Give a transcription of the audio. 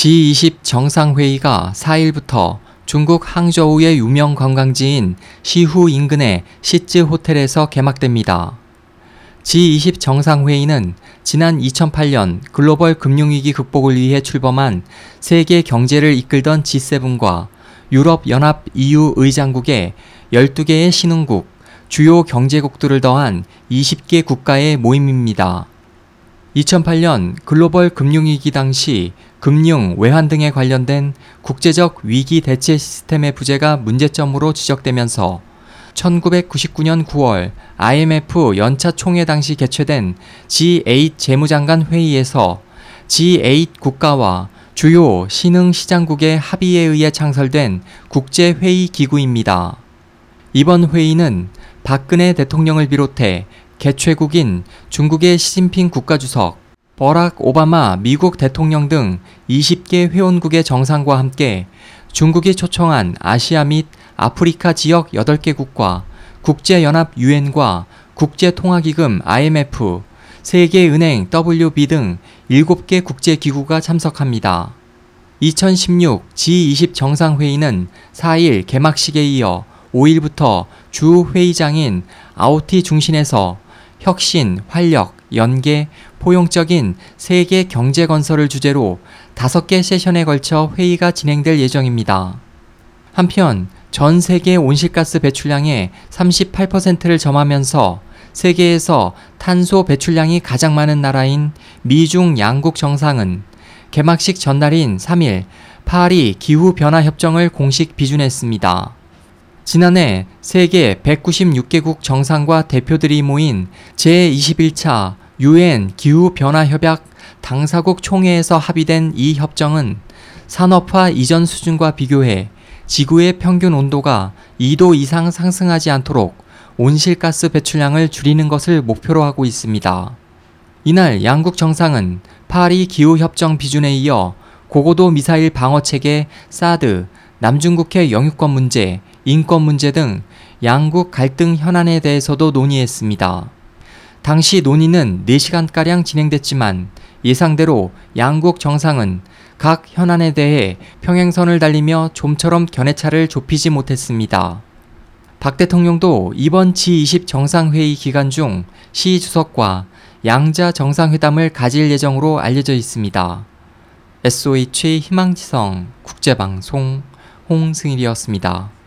G20 정상회의가 4일부터 중국 항저우의 유명 관광지인 시후 인근의 시즈 호텔에서 개막됩니다. G20 정상회의는 지난 2008년 글로벌 금융위기 극복을 위해 출범한 세계 경제를 이끌던 G7과 유럽연합 EU 의장국의 12개의 신흥국, 주요 경제국들을 더한 20개 국가의 모임입니다. 2008년 글로벌 금융위기 당시 금융, 외환 등에 관련된 국제적 위기 대체 시스템의 부재가 문제점으로 지적되면서 1999년 9월 IMF 연차 총회 당시 개최된 G8 재무장관 회의에서 G8 국가와 주요 신흥 시장국의 합의에 의해 창설된 국제회의 기구입니다. 이번 회의는 박근혜 대통령을 비롯해 개최국인 중국의 시진핑 국가주석, 버락 오바마 미국 대통령 등 20개 회원국의 정상과 함께 중국이 초청한 아시아 및 아프리카 지역 8개국과 국제연합 유엔과 국제통화기금 IMF, 세계은행 WB 등 7개 국제기구가 참석합니다. 2016 G20 정상회의는 4일 개막식에 이어 5일부터 주 회의장인 아오티 중심에서 혁신, 활력, 연계, 포용적인 세계 경제 건설을 주제로 5개 세션에 걸쳐 회의가 진행될 예정입니다. 한편 전 세계 온실가스 배출량의 38%를 점하면서 세계에서 탄소 배출량이 가장 많은 나라인 미중 양국 정상은 개막식 전날인 3일 파리 기후변화협정을 공식 비준했습니다. 지난해 세계 196개국 정상과 대표들이 모인 제21차 유엔 기후변화협약 당사국 총회에서 합의된 이 협정은 산업화 이전 수준과 비교해 지구의 평균 온도가 2도 이상 상승하지 않도록 온실가스 배출량을 줄이는 것을 목표로 하고 있습니다. 이날 양국 정상은 파리 기후협정 비준에 이어 고고도 미사일 방어 체계 사드, 남중국해 영유권 문제, 인권 문제 등 양국 갈등 현안에 대해서도 논의했습니다. 당시 논의는 4시간가량 진행됐지만 예상대로 양국 정상은 각 현안에 대해 평행선을 달리며 좀처럼 견해차를 좁히지 못했습니다. 박 대통령도 이번 G20 정상회의 기간 중 시 주석과 양자 정상회담을 가질 예정으로 알려져 있습니다. SOH 희망지성 국제방송 홍승일이었습니다.